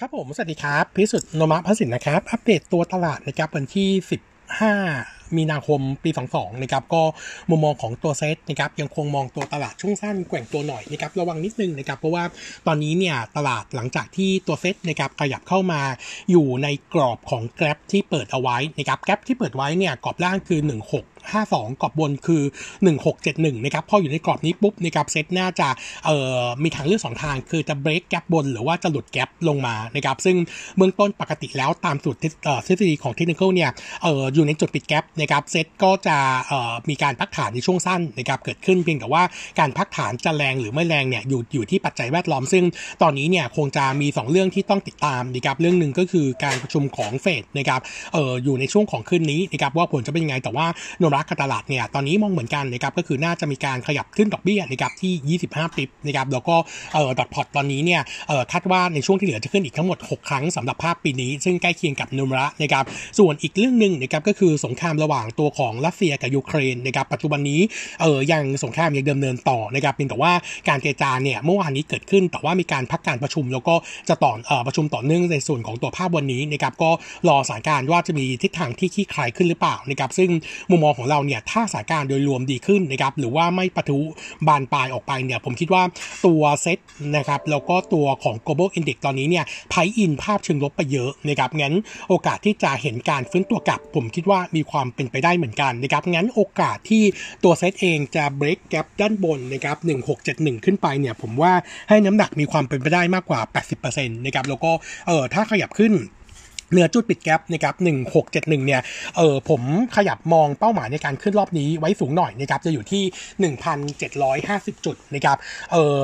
ครับผม สวัสดีครับ พิสุทธิ์นมะพสินนะครับ อัปเดตตัวตลาดนะครับวันที่ 15 มีนาคมปี 22 นะครับ ก็มุมมองของตัวเซตนะครับ ยังคงมองตัวตลาดช่วงสั้นแกว่งตัวหน่อยนะครับ ระวังนิดนึงนะครับ เพราะว่าตอนนี้เนี่ยตลาดหลังจากที่ตัวเซตนะครับขยับเข้ามาอยู่ในกรอบของแกร็บที่เปิดเอาไว้นะครับ แกร็บที่เปิดไว้เนี่ยกรอบล่างคือ 16 52 กรอบบนคือ 1671 นะครับ พออยู่ในกรอบนี้ปุ๊บนะครับเซตน่าจะเอ่อมีทางเลือก 2 ทาง คือจะเบรกแกลบบนหรือว่าจะหลุดแกลบลงมานะครับซึ่งเบื้องต้นปกติแล้วตามสูตรทฤษฎีของเทคนิคเนี่ยเอ่ออยู่ในจุดปิดแกลบนะครับเซตก็จะเอ่อมีการพักฐานในช่วงสั้นนะครับเกิดขึ้นเพียงแต่ว่าการพักฐานจะแรงหรือไม่แรงเนี่ยอยู่อยู่ที่ปัจจัยแวดล้อม ซึ่งตอนนี้เนี่ยคงจะมี 2 เรื่องที่ต้องติดตามนะครับเรื่องหนึ่งก็คือการประชุมของเฟดนะครับเอ่ออยู่ในช่วงของคืนนี้นะครับว่าผลจะเป็นยังไงแต่ว่าโนรักกับตลาดเนี่ยตอนนี้มองเหมือนกันนะครับก็คือน่าจะมีการขยับขึ้นดอกเบี้ยนะครับที่ 25 ปิบนะครับแล้วก็เอ่อดอทพอตตอนนี้เนี่ยเอ่อคาดว่าในช่วงที่เหลือจะขึ้นอีกทั้งหมด 6 ครั้งสำหรับภาพปีนี้ ซึ่งใกล้เคียงกับนุมระนะครับส่วนอีกเรื่องหนึ่งนะครับก็คือสงครามระหว่างตัวของรัสเซียกับยูเครนนะครับปัจจุบันนี้เอ่อยังสงครามยังดำเนินต่อนะครับเพียงแต่ว่าการเจรจาเนี่ยเมื่อวานนี้เกิดขึ้น แต่ว่ามีการพักการประชุม แล้วก็จะต่อเอ่อประชุมต่อเนื่องในส่วนของตัวภาพวันนี้นะครับก็รอสถานการณ์ว่าจะมีทิศทางที่คลี่คลายขึ้นหรือเปล่านะครับซึ่งมุมมองของเราเนี่ยถ้าสถานการณ์โดยรวมดีขึ้นนะครับหรือว่าไม่ปะทุบานปลายออกไปเนี่ยผมคิดว่าตัวเซ็ตนะครับแล้วก็ตัวของ global index ตอนนี้เนี่ยไพอินภาพเชิงลบไปเยอะนะครับงั้นโอกาสที่จะเห็นการฟื้นตัวกลับ ผมคิดว่ามีความเป็นไปได้เหมือนกันนะครับงั้นโอกาสที่ตัวเซ็ตเองจะ break gap ด้านบนนะครับ1671 ขึ้นไปเนี่ยผมว่าให้น้ำหนักมีความเป็นไปได้มากกว่า 80%นะครับแล้วก็เออถ้าขยับขึ้น เหนือจุดปิดแกลบนะครับ1671 เนี่ย เออผมขยับมองเป้าหมายในการขึ้นรอบนี้ไว้สูงหน่อยนะครับ จะอยู่ที่ 1,750 จุดนะครับ เออ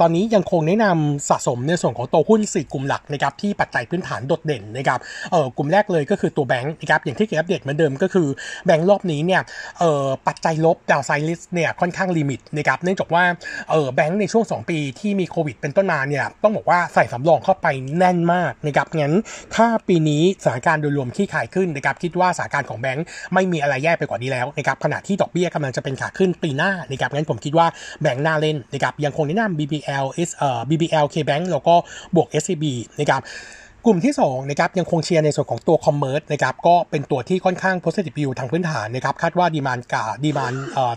ตอนนี้ยังคงแนะนำสะสมในส่วนของตัวหุ้น 4 กลุ่มหลักนะครับ ที่ปัจจัยพื้นฐานโดดเด่นนะครับ เออกลุ่มแรกเลยก็คือตัวแบงค์นะครับ อย่างที่เคยอัปเดตเหมือนเดิมก็คือแบงค์รอบนี้เนี่ย เออปัจจัยลบ downside risk เนี่ยค่อนข้าง limit นะครับ เนื่องจากว่า เออแบงค์ในช่วง 2 ปีที่มีโควิดเป็นต้นมาเนี่ย ต้องบอกว่าใส่สำรองเข้าไปแน่นมากนะครับ งั้นถ้าปีนี้สถานการณ์โดยรวมคลี่คลายขึ้นนะครับคิดว่าสถานการณ์ของแบงก์ไม่มีอะไรแย่ไปกว่านี้แล้วนะครับขณะที่ดอกเบี้ยกำลังจะเป็นขาขึ้นปีหน้านะครับงั้นผมคิดว่าแบงก์น่าเล่นนะครับยังคงแนะนำ BBL S เอ่อ BBL KBANK แล้วก็บวก SCB นะครับ กลุ่มที่2นะครับยังคงเชียร์ในส่วนของตัว commerce นะครับก็เป็นตัวที่ค่อนข้าง positive view ทางพื้นฐานนะครับคาดว่า demand กา demand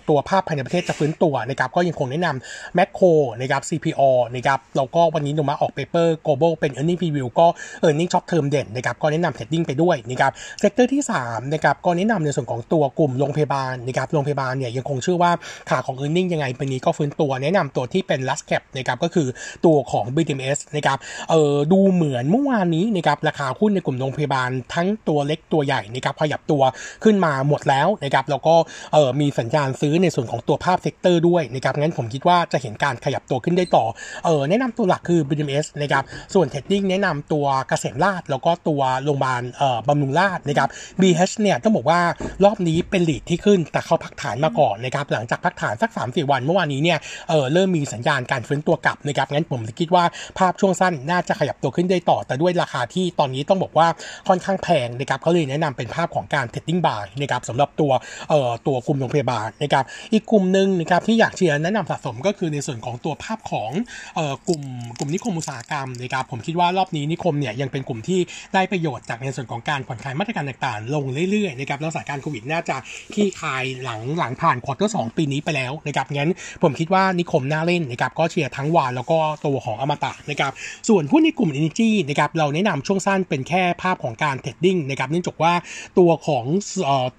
ตัวภาพภายในประเทศจะฟื้นตัวนะครับก็ยังคงแนะนำแมคโครนะครับ CPALL นะครับแล้วก็วันนี้โนมูระออก paper GLOBAL เป็น earning preview ก็ earning short term เด่นนะครับก็แนะนำ trading ไปด้วยนะครับ sector ที่3นะครับก็แนะนำในส่วนของตัวกลุ่มโรงพยาบาลนะครับโรงพยาบาลเนี่ยยังคงเชื่อว่าขาของ earning ยังไงปีนี้ก็ฟื้นตัวแนะนำตัวที่เป็น large cap นะครับก็คือตัวของ BDMS นะครับเออดูเหมือนเมื่อวานนี้นะครับราคาหุ้นในกลุ่มโรงพยาบาลทั้งตัวเล็กตัวใหญ่นะครับขยับตัวขึ้นมาหมดแล้วนะครับแล้วก็เออมีสัญญาณซื้อในส่วนของตัวภาพ sector ด้วยนะครับงั้นผมคิดว่าจะเห็นการขยับตัวขึ้นได้ต่อเออแนะนำตัวหลักคือ BDMS นะครับส่วน trading แนะนำตัวเกษมราษฎร์แล้วก็ตัวโรงพยาบาลเออบำรุงราษฎร์นะครับ BH เนี่ยต้องบอกว่ารอบนี้เป็น lead ที่ขึ้นแต่เขาพักฐานมาก่อนนะครับหลังจากพักฐานสัก3สี่วันเมื่อวานนี้เนี่ยเออเริ่มมีสัญญาณการฟื้นตัวกลับนะครับงั้นผมคิดว่าภาพช่วงสั้นน่าจะขยับตัวขึ้นได้ต่อแต่ด้วยราคาที่ตอนนี้ต้องบอกว่าค่อนข้างแพงนะครับเขาเลยแนะนำเป็นภาพของการ trading buy นะครับสำหรับตัวเอ่อตัวกลุ่มโรงพยาบาลนะครับอีกกลุ่มหนึ่งนะครับที่อยากเชียร์แนะนำสะสมก็คือในส่วนของตัวภาพของเอ่อกลุ่มกลุ่มนิคมอุตสาหกรรมนะครับผมคิดว่ารอบนี้นิคมเนี่ยยังเป็นกลุ่มที่ได้ประโยชน์จากในส่วนของการผ่อนคลายมาตรการต่างๆ ลงเรื่อยๆนะครับแล้วสถานการณ์โควิดน่าจะคลี่คลายหลังหลังผ่าน quarter สองปีนี้ไปแล้วนะครับงั้นผมคิดว่านิคมน่าเล่นนะครับก็เชียร์ทั้ง WHA แล้วก็ตัวของอมตะนะครับส่วนหุ้นในกลุ่ม Energy นะครับเราแนะนำช่วงสั้นเป็นแค่ภาพของการ trading นะครับเนื่องจากว่าตัวของ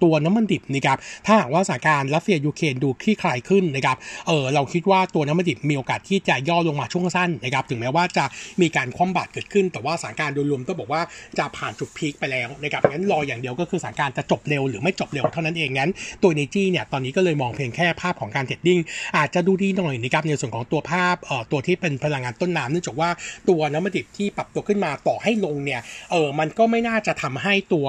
ตัวน้ำมันดิบนะครับถ้าหากว่าสถานการณ์รัสเซียยูเครนดูคลี่คลายขึ้นนะครับเออเราคิดว่าตัวน้ำมันดิบมีโอกาสที่จะย่อลงมาช่วงสั้นนะครับถึงแม้ว่าจะมีการคว่ำบาตรเกิดขึ้น แต่ว่าสถานการณ์โดยรวมต้องบอกว่าจะผ่านจุด peak ไปแล้วนะครับงั้นรออย่างเดียวก็คือสถานการณ์จะจบเร็วหรือไม่จบเร็วเท่านั้นเองงั้นตัวเนจี้เนี่ยตอนนี้ก็เลยมองเพียงแค่ภาพของการ trading อาจจะดูดีหน่อยนะครับในส่วนของตัวภาพเอ่อตัวที่เป็นพลังงานต้นน้ำเนื่องจากว่าตัวน้ำมันดิบที่ปรับตัวขึ้นมาต่อให้ลงเนี่ยเออมันก็ไม่น่าจะทำให้ตัว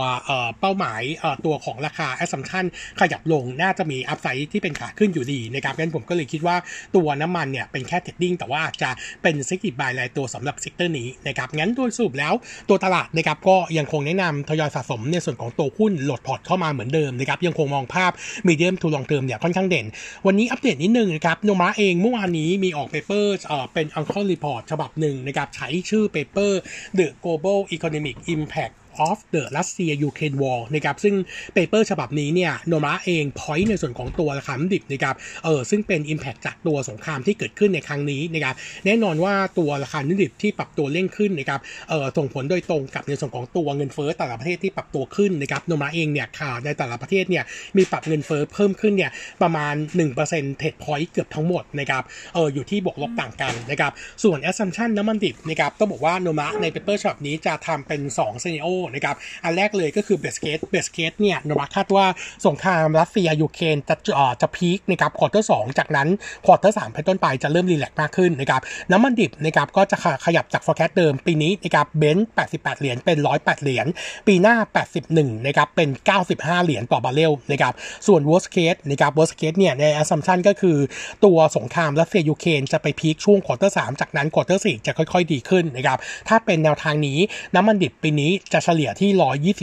เป้าหมายตัวของราคา assumption ขยับลงน่าจะมี upside ที่เป็นขาขึ้นอยู่ดีนะครับงั้นผมก็เลยคิดว่าตัวน้ำมันเนี่ยเป็นแค่ trading แต่ว่าจะเป็น selective buy รายตัวสำหรับ sector นี้นะครับงั้นโดยสรุปแล้วตัวตลาดนะครับก็ยังคงแนะนำทยอยสะสมในส่วนของตัวหุ้นโหลดพอร์ตเข้ามาเหมือนเดิมนะครับยังคงมองภาพ medium to long term เนี่ยค่อนข้างเด่น วันนี้อัปเดตนิดนึงนะครับโนมูระเองเมื่อวานนี้มีออก paperเป็น Anchor Report ฉบับหนึ่งนะครับใช้ชื่อ paper The global economic impact of the Russia Ukraine War นะครับซึ่ง paper ฉบับนี้เนี่ยโนมูระเอง point ในส่วนของตัวราคาน้ำมันดิบนะครับเออซึ่งเป็น Impact จากตัวสงครามที่เกิดขึ้นในครั้งนี้นะครับแน่นอนว่าตัวราคาน้ำมันดิบที่ปรับตัวเร่งขึ้นนะครับเออส่งผลโดยตรงกับในส่วนของตัวเงินเฟ้อแต่ละประเทศที่ปรับตัวขึ้นนะครับโนมูระเองเนี่ยข่าวในแต่ละประเทศเนี่ยมีปรับเงินเฟ้อเพิ่มขึ้นเนี่ยประมาณ 1 percentage point เกือบทั้งหมดนะครับเอออยู่ที่บวกลบต่างกันนะครับส่วน assumption น้ำมันดิบนะครับต้องบอกว่าโนมูระใน paper ฉบับนี้จะทำเป็น2นะครับ อันแรกเลยก็คือ base case base case เนี่ยโนมูระคาดว่าสงครามรัสเซียยูเครนจะจะ peak นะครับ quarter สองจากนั้น quarter สามเป็นต้นไปจะเริ่ม relax มากขึ้นนะครับน้ำมันดิบนะครับก็จะขยับจาก forecast เดิมปีนี้นะครับ Brent 88 เหรียญเป็น 108 เหรียญปีหน้า 81นะครับเป็น 95 เหรียญต่อบาร์เรลนะครับส่วน worst case นะครับ worst case เนี่ยใน assumption ก็คือตัวสงครามรัสเซียยูเครนจะไป peak ช่วง quarter สามจากนั้น quarter สี่จะค่อยๆ ดีขึ้นนะครับถ้าเป็นแนวทางนี้น้ำมันดิบปีนี้จะเฉลี่ยที่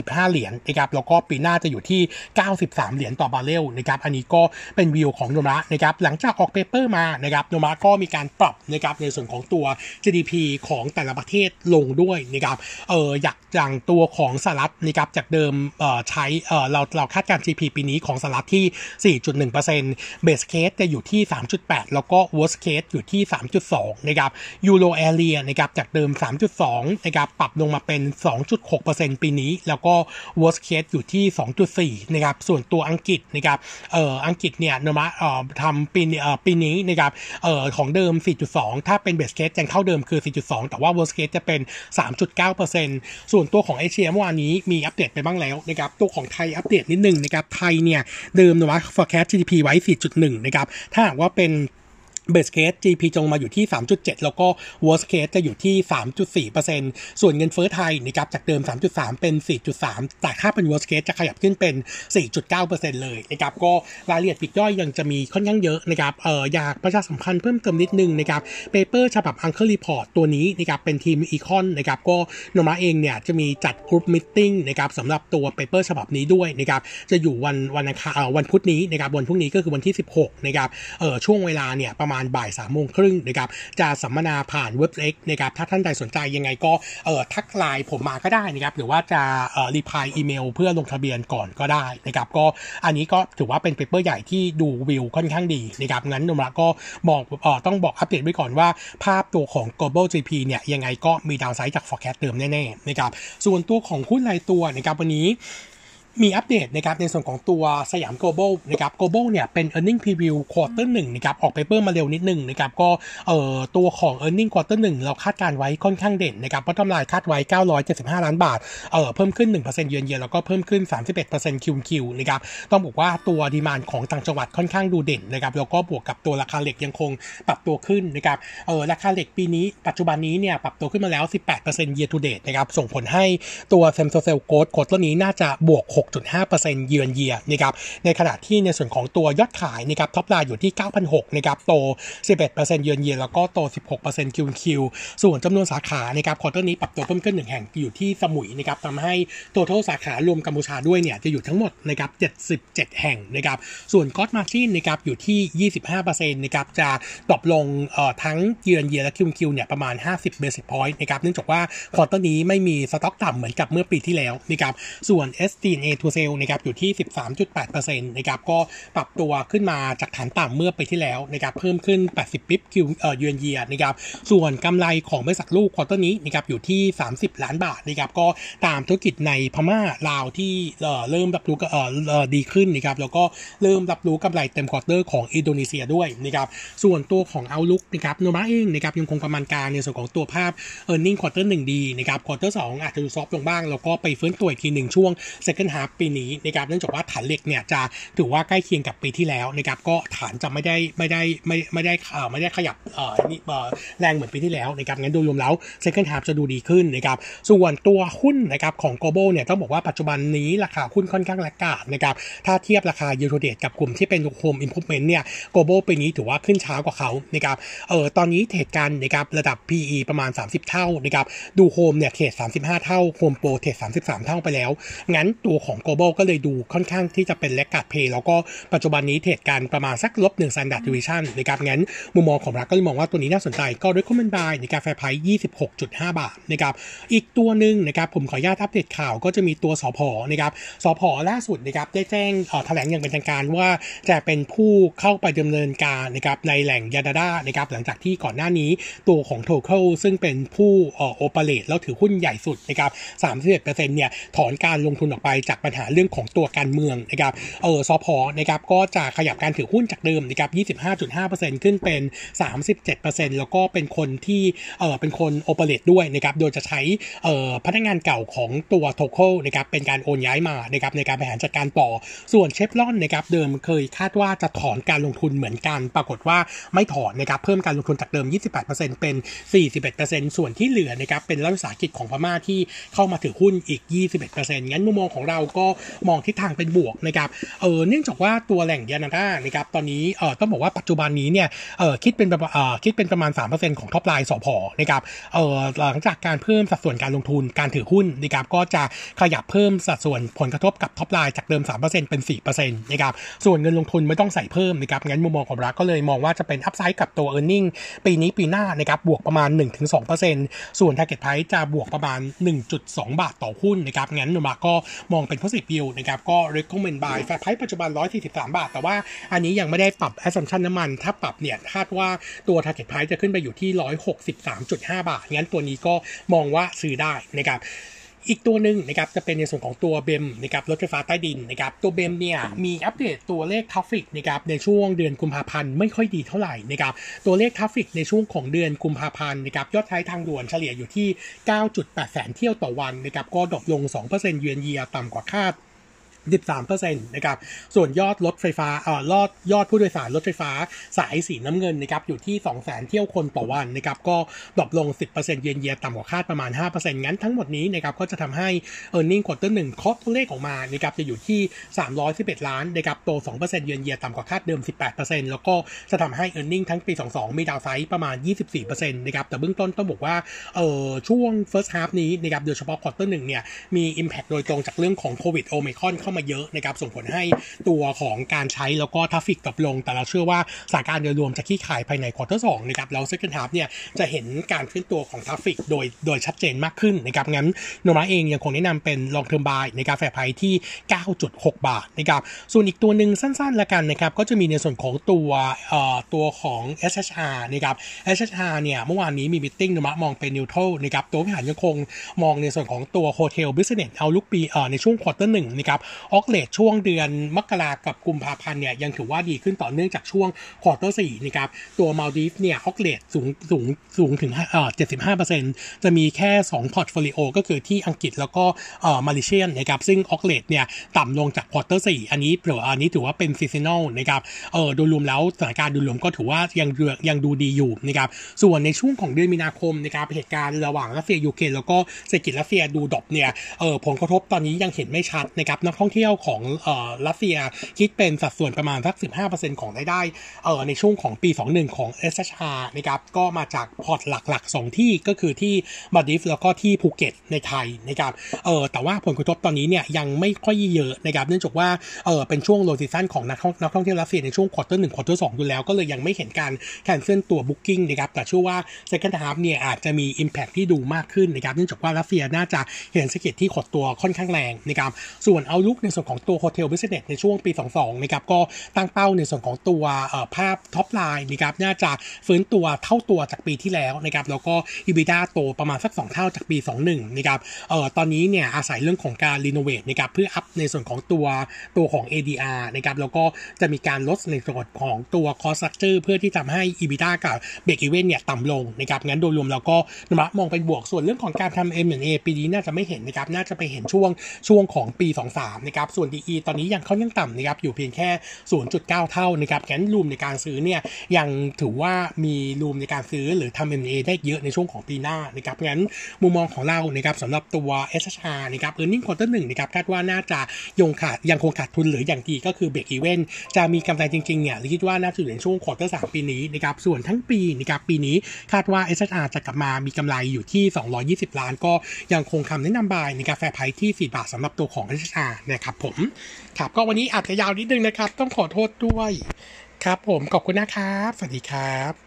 125 เหรียญนะครับแล้วก็ปีหน้าจะอยู่ที่ 93 เหรียญต่อบาร์เรลนะครับอันนี้ก็เป็นวิวของโนมูระนะครับหลังจากออก paper มานะครับโนมูระก็มีการปรับนะครับในส่วนของตัว GDP ของแต่ละประเทศลงด้วยนะครับเอออยากอย่างตัวของสหรัฐนะครับจากเดิมเอ่อใช้เอ่อเราเราคาดการ GDP ปีนี้ของสหรัฐที่ 4.1%เบสเคสจะอยู่ที่ 3.8 แล้วก็ worst case อยู่ที่ 3.2 นะครับยูโรแอเรียนะครับจากเดิม 3.2 นะครับปรับลงมาเป็น 2.6%ปีนี้ แล้วก็ worst case อยู่ที่ 2.4 นะครับ ส่วนตัวอังกฤษนะครับเอ่ออังกฤษเนี่ยนมาเอ่อทำปีเอ่อปีนี้นะครับเอ่อของเดิม 4.2 ถ้าเป็น best case ยังเท่าเดิมคือ 4.2 แต่ว่า worst case จะเป็น 3.9%ส่วนตัวของเอเชียเมื่อวานนี้มีอัปเดตไปบ้างแล้วนะครับตัวของไทยอัปเดตนิดนึงนะครับไทยเนี่ยเดิมนะว่า forecast GDP ไว้ 4.1 นะครับถ้าหากว่าเป็น เบสเคส GP จงมาอยู่ที่ 3.7 แล้วก็ worst case จะอยู่ที่ 3.4%ส่วนเงินเฟ้อไทยนะครับจากเดิม 3.3 เป็น 4.3 แต่ค่าเป็น worst case จะขยับขึ้นเป็น 4.9%เลยนะครับก็รายละเอียดปลีกย่อยยังจะมีค่อนข้างเยอะนะครับเอออยากประชาสัมพันธ์เพิ่มเติมนิดนึงนะครับ paper ฉบับ Anchor Report ตัวนี้นะครับเป็นทีม econ นะครับก็โนมูระเองเนี่ยจะมีจัด group meeting นะครับสำหรับตัว paper ฉบับนี้ด้วยนะครับจะอยู่วันวันอังคารวันพุธนี้นะครับวันพรุ่งนี้ก็คือวันที่ 16นะครับเออช่วงเวลาเนี่ยประมาณบ่ายสามโมงครึ่งนะครับจะสัมมนาผ่านเว็บเล็กนะครับถ้าท่านใดสนใจยังไงก็เออทักไลน์ผมมาก็ได้นะครับหรือว่าจะเออ reply อีเมล เพื่อลงทะเบียนก่อนก็ได้นะครับก็อันนี้ก็ถือว่าเป็น paper ใหญ่ที่ดูวิวค่อนข้างดีนะครับงั้นโนมูระก็บอกเออต้องบอกอัปเดตไว้ก่อนว่า ภาพตัวของ global GDP เนี่ยยังไงก็มี downside จาก forecast เดิมแน่ๆนะครับส่วนตัวของหุ้นรายตัวนะครับวันนี้ มีอัปเดตนะครับในส่วนของตัวสยาม global นะครับ global เนี่ยเป็น earning preview quarter หนึ่งนะครับออกเปเปอร์มาเร็วนิดหนึ่งนะครับก็เอ่อตัวของ earning quarter หนึ่งเราคาดการณ์ไว้ค่อนข้างเด่นนะครับเพราะกำไรคาดไว้ 975 ล้านบาทเอ่อเพิ่มขึ้น 1%เยือนเยียแล้วก็เพิ่มขึ้น 31% QQ นะครับต้องบอกว่าตัว demand ของต่างจังหวัดค่อนข้างดูเด่นนะครับแล้วก็บวกกับตัวราคาเหล็กยังคงปรับตัวขึ้นนะครับเอ่อราคาเหล็กปีนี้ปัจจุบันนี้เนี่ยปรับตัวขึ้นมาแล้ว 18% year to date นะครับส่งผลให้ตัว same store sales growth quarter นี้น่าจะบวก6 6.5%เยือนเยียนะครับในขณะที่ในส่วนของตัวยอดขายนะครับ top line อยู่ที่ 9,600นะครับโต 11%เยือนเยียแล้วก็โต 16% QQ ส่วนจำนวนสาขานะครับ quarter นี้ปรับตัวเพิ่มขึ้นหนึ่งแห่งอยู่ที่สมุยนะครับทำให้ตัวทั้งสาขารวมกัมพูชาด้วยเนี่ยจะอยู่ทั้งหมดนะครับ77 แห่งนะครับส่วน gross margin นะครับอยู่ที่ 25%นะครับจะ drop ลงเอ่อทั้ง year on year และ QQ เนี่ยประมาณ 50 basis point นะครับเนื่องจากว่า quarter นี้ไม่มีสต็อกต่ำเหมือนกับเมื่อปีที่แล้วนะครับส่วน SG&A to sale นะครับอยู่ที่ 13.8%นะครับก็ปรับตัวขึ้นมาจากฐานต่ำเมื่อปีที่แล้วนะครับเพิ่มขึ้น 80 bps Q เอ่อเยือนเยียนะครับส่วนกำไรของบริษัทลูก quarter นี้นะครับอยู่ที่ 30 ล้านบาทนะครับก็ตามธุรกิจในพม่าลาวที่เอ่อเริ่มรับรู้เอ่อดีขึ้นนะครับแล้วก็เริ่มรับรู้กำไรเต็ม quarter ของอินโดนีเซียด้วยนะครับส่วนตัวของ outlook นะครับโนมูระเองนะครับยังคงประมาณการในส่วนของตัวภาพ e a r n i n g quarter หนึ่งดีนะครับควอเตอร์สองอาจจะดู soft ลงบ้างแล้วก็ไปฟื้นตัวอีกทีหนึ่งช่วง second half ปีนี้นะครับเนื่องจากว่าฐานเหล็กเนี่ยจะถือว่าใกล้เคียงกับปีที่แล้วนะครับก็ฐานจะไม่ได้ไม่ได้ไม่ไม่ได้ไม่ได้ขยับเออนี่เออแรงเหมือนปีที่แล้วนะครับงั้นโดยรวมแล้ว second half จะดูดีขึ้นนะครับส่วนตัวหุ้นนะครับของ global เนี่ยต้องบอกว่าปัจจุบันนี้ราคาหุ้นค่อนข้าง laggard นะครับถ้าเทียบราคา year to date กับกลุ่มที่เป็น home improvement เนี่ย global ปีนี้ถือว่าขึ้นช้ากว่าเขานะครับเออตอนนี้ trade กันนะครับระดับ PE ประมาณ 30 เท่านะครับดูโฮมเนี่ย trade 35 เท่าโฮมโปร trade 33 เท่าไปแล้ว งั้นตัวของ global ก็เลยดูค่อนข้างที่จะเป็น lag gard play แล้วก็ปัจจุบันนี้เทรดกันประมาณสักลบ1 standard deviation นะครับงั้นมุมมองของรักก็เลยมองว่าตัวนี้น่าสนใจก็ recommend buy ในกาแฟไพ26.5 บาทนะครับอีกตัวหนึ่งนะครับผมขออนุญาตอัปเดตข่าวก็จะมีตัวสพนะครับสพล่าสุดนะครับได้แจ้งแถลงอย่างเป็นทางการว่าจะเป็นผู้เข้าไปดำเนินการนะครับในแหล่งยาดาดานะครับหลังจากที่ก่อนหน้านี้ตัวของโทเคิลซึ่งเป็นผู้โอเปเรตแล้วถือหุ้นใหญ่สุดนะครับ31%เนี่ยถอนการลงทุนออกไปจากปัญหาเรื่องของตัวการเมืองนะครับเออสพนะครับก็จะขยับการถือหุ้นจากเดิมนะครับ25.5%ขึ้นเป็น 37%แล้วก็เป็นคนที่เออเป็นคนโอเปเรตด้วยนะครับโดยจะใช้เออพนักงานเก่าของตัวโทเคิลนะครับเป็นการโอนย้ายมานะครับในการบริหารจัดการต่อส่วนเชฟลอนนะครับเดิมเคยคาดว่าจะถอนการลงทุนเหมือนกัน ปรากฏว่าไม่ถอนนะครับเพิ่มการลงทุนจากเดิม 28%เป็น 41%ส่วนที่เหลือนะครับเป็นรัฐวิสาหกิจของพม่าที่เข้ามาถือหุ้นอีก 21%งั้นมุมมองของเราก็มองทิศทางเป็นบวกนะครับเออเนื่องจากว่าตัวแหล่งยาดานานะครับตอนนี้เออต้องบอกว่าปัจจุบันนี้เนี่ยเออคิดเป็นเออคิดเป็นประมาณ 3%ของ top line สผ.นะครับเออหลังจากการเพิ่มสัดส่วนการลงทุนการถือหุ้นนะครับก็จะขยับเพิ่มสัดส่วนผลกระทบกับ top line จากเดิม 3%เป็น 4%นะครับส่วนเงินลงทุนไม่ต้องใส่เพิ่มนะครับงั้นมุมมองของเราก็เลยมองว่าจะเป็น upside กับตัว e a r n i n g ปีนี้ปีหน้านะครับบวกประมาณ 1-2%ส่วน target price จะบวกประมาณ 1.2 บาทต่อหุ้นนะครับงั้นโนมูระก็มองเป็น positive view นะครับก็ recommend buy fair price ปัจจุบัน 143 บาท แต่ว่าอันนี้ยังไม่ได้ปรับ assumption น้ำมัน ถ้าปรับเนี่ยคาดว่าตัว target price จะขึ้นไปอยู่ที่ 163.5 บาท งั้นตัวนี้ก็มองว่าซื้อได้นะครับ อีกตัวหนึ่งนะครับจะเป็นในส่วนของตัว BEM นะครับรถไฟฟ้าใต้ดินนะครับตัว BEM เนี่ยมีอัปเดตตัวเลข traffic นะครับในช่วงเดือนกุมภาพันธ์ไม่ค่อยดีเท่าไหร่นะครับตัวเลข traffic ในช่วงของเดือนกุมภาพันธ์นะครับยอดใช้ทางด่วนเฉลี่ยอยู่ที่ 9.8 แสนเที่ยวต่อวันนะครับก็ drop ลง 2%เยือนเยียต่ำกว่าคาด 13%นะครับส่วนยอดรถไฟฟ้าเอ่อยอดยอดผู้โดยสารรถไฟฟ้าสายสีน้ำเงินนะครับอยู่ที่ 200,000 เที่ยวคนต่อวันนะครับก็drop ลง 10% year on year ต่ำกว่าคาดประมาณ 5%งั้นทั้งหมดนี้นะครับก็จะทำให้ e a r n i n g ควอเตอร์หนึ่งคอตัวเลขออกมานะครับจะอยู่ที่ 311 ล้านนะครับโต 2%เยนเยียต่ำกว่าคาดเดิม 18%แล้วก็จะทำให้ earning ทั้งปี 22 มี downside ประมาณ 24%นะครับแต่เบื้องต้นต้องบอกว่าเอ่อช่วง first half นี้นะครับโดยเฉพาะ quarter หนึ่งเนี่ยมี impact โดยตรงจากเรื่องของโควิดโอมิครอนเข้ามาเยอะนะครับส่งผลให้ตัวของการใช้แล้วก็ traffic ตกลง แต่เราเชื่อว่าสถานการณ์โดยรวมจะคลี่คลายภายใน quarter สองนะครับแล้วเซ็ก o ์ฮาร์เนี่ยจะเห็นการขึ้นตัวของทราฟฟิกโดยโดยชัดเจนมากขึ้นนะครับงั้นโนมูระเองยังคงแนะนำเป็น long term buy ใน target price ที่ 9.6 บาทนะครับส่วนอีกตัวหนึ่งสั้นๆละกันนะครับก็จะมีในส่วนของตัวเอ่อตัวของ SHR นะครับ SHR เนี่ยเมื่อวานนี้มี meeting โนมูระมองเป็น neutral นะครับตัวผู้บริหารยังคงมองในส่วนของตัว hotel business outlook ปีเอ่อในช่วง quarter หนึ่งนะครับocc rate ช่วงเดือนมกรากับกุมภาพันธ์เนี่ยยังถือว่าดีขึ้นต่อเนื่องจากช่วง quarter สี่นะครับตัวมัลดีฟส์เนี่ย occ rate สูงสูงสูงถึงเอ่อเจ็ดสิบห้าเปอร์เซ็นต์จะมีแค่สอง portfolio ก็คือที่อังกฤษแล้วก็เอ่อมาเลเซียนะครับซึ่ง occ rate เนี่ยต่ำลงจาก quarter สี่อันนี้เผื่ออันนี้ถือว่าเป็น seasonal นะครับเออโดยรวมแล้วสถานการณ์โดยรวมก็ถือว่ายังยังดูดีอยู่นะครับส่วนในช่วงของเดือนมีนาคมนะครับเหตุการณ์ระหว่างรัสเซียยูเครนแล้วก็เศรษฐกิจรัสเซียดู drop เนี่ยเออผลกระทบตอนนี้ยังเห็นไม่ชัดนะครับนักท่องเที่ยวของเอ่อรัสเซียคิดเป็นสัดส่วนประมาณสัก 15%ของรายได้เออในช่วงของปี 21 ของ SHR นะครับก็มาจากพอร์ตหลักๆ 2 ที่ก็คือที่มัลดีฟส์แล้วก็ที่ภูเก็ตในไทยนะครับเออแต่ว่าผลกระทบตอนนี้เนี่ยยังไม่ค่อยเยอะนะครับเนื่องจากว่าเออเป็นช่วง low season ของนักท่องนักท่องเที่ยวรัสเซียในช่วง quarter หนึ่ง quarter สองอยู่แล้วก็เลยยังไม่เห็นการ cancel ตัว booking นะครับแต่เชื่อว่า second half เนี่ยอาจจะมี impact ที่ดูมากขึ้นนะครับเนื่องจากว่ารัสเซียน่าจะเห็นเศรษฐกิจที่หดตัวค่อนข้างแรงนะครับส่วน outlook ในส่วนของตัว hotel business ในช่วงปี 22 นะครับ ก็ตั้งเป้าในส่วนของตัวภาพ top line นะครับ น่าจะฟื้นตัวเท่าตัวจากปีที่แล้วนะครับ แล้วก็ EBITDA โตประมาณสัก 2 เท่าจากปี 21 นะครับ เอ่อ ตอนนี้เนี่ยอาศัยเรื่องของการ renovate นะครับ เพื่อ up ในส่วนของตัวตัวของ ADR นะครับ แล้วก็จะมีการลดในส่วนของตัว cost structure เพื่อที่ทำให้ EBITDA กลับเบรกอีเวนเนี่ยต่ำลงนะครับ งั้นโดยรวมเราก็นมมองเป็นบวก ส่วนเรื่องของการทำ M&A ปีนี้น่าจะไม่เห็นนะครับ น่าจะไปเห็นช่วงช่วงของปี 23นะครับส่วน DE ตอนนี้ยังค่อนข้างต่ำนะครับอยู่เพียงแค่ 0.9 เท่านะครับงั้นรูมในการซื้อเนี่ยยังถือว่ามีรูมในการซื้อหรือทำ M&A ได้เยอะในช่วงของปีหน้านะครับงั้นมุมมองของเรานะครับสำหรับตัว SHR นะครับ earning quarter 1นะครับคาดว่าน่าจะยังขาดยังคงขาดทุนหรืออย่างดีก็คือเบรกอีเวนจะมีกำไรจริงๆเนี่ยคิดว่าน่าจะอยู่ในช่วง quarter สี่ปีนี้นะครับส่วนทั้งปีนะครับปีนี้คาดว่า SHR จะกลับมามีกำไรอยู่ที่ 220 ล้าน ก็ยังคงคำแนะนำ buy ใน target price ที่ 4 บาทสำหรับตัวของ SHR นะนะครับผมครับก็วันนี้อาจจะยาวนิดนึงนะครับ ต้องขอโทษด้วย ครับผมขอบคุณนะครับ สวัสดีครับ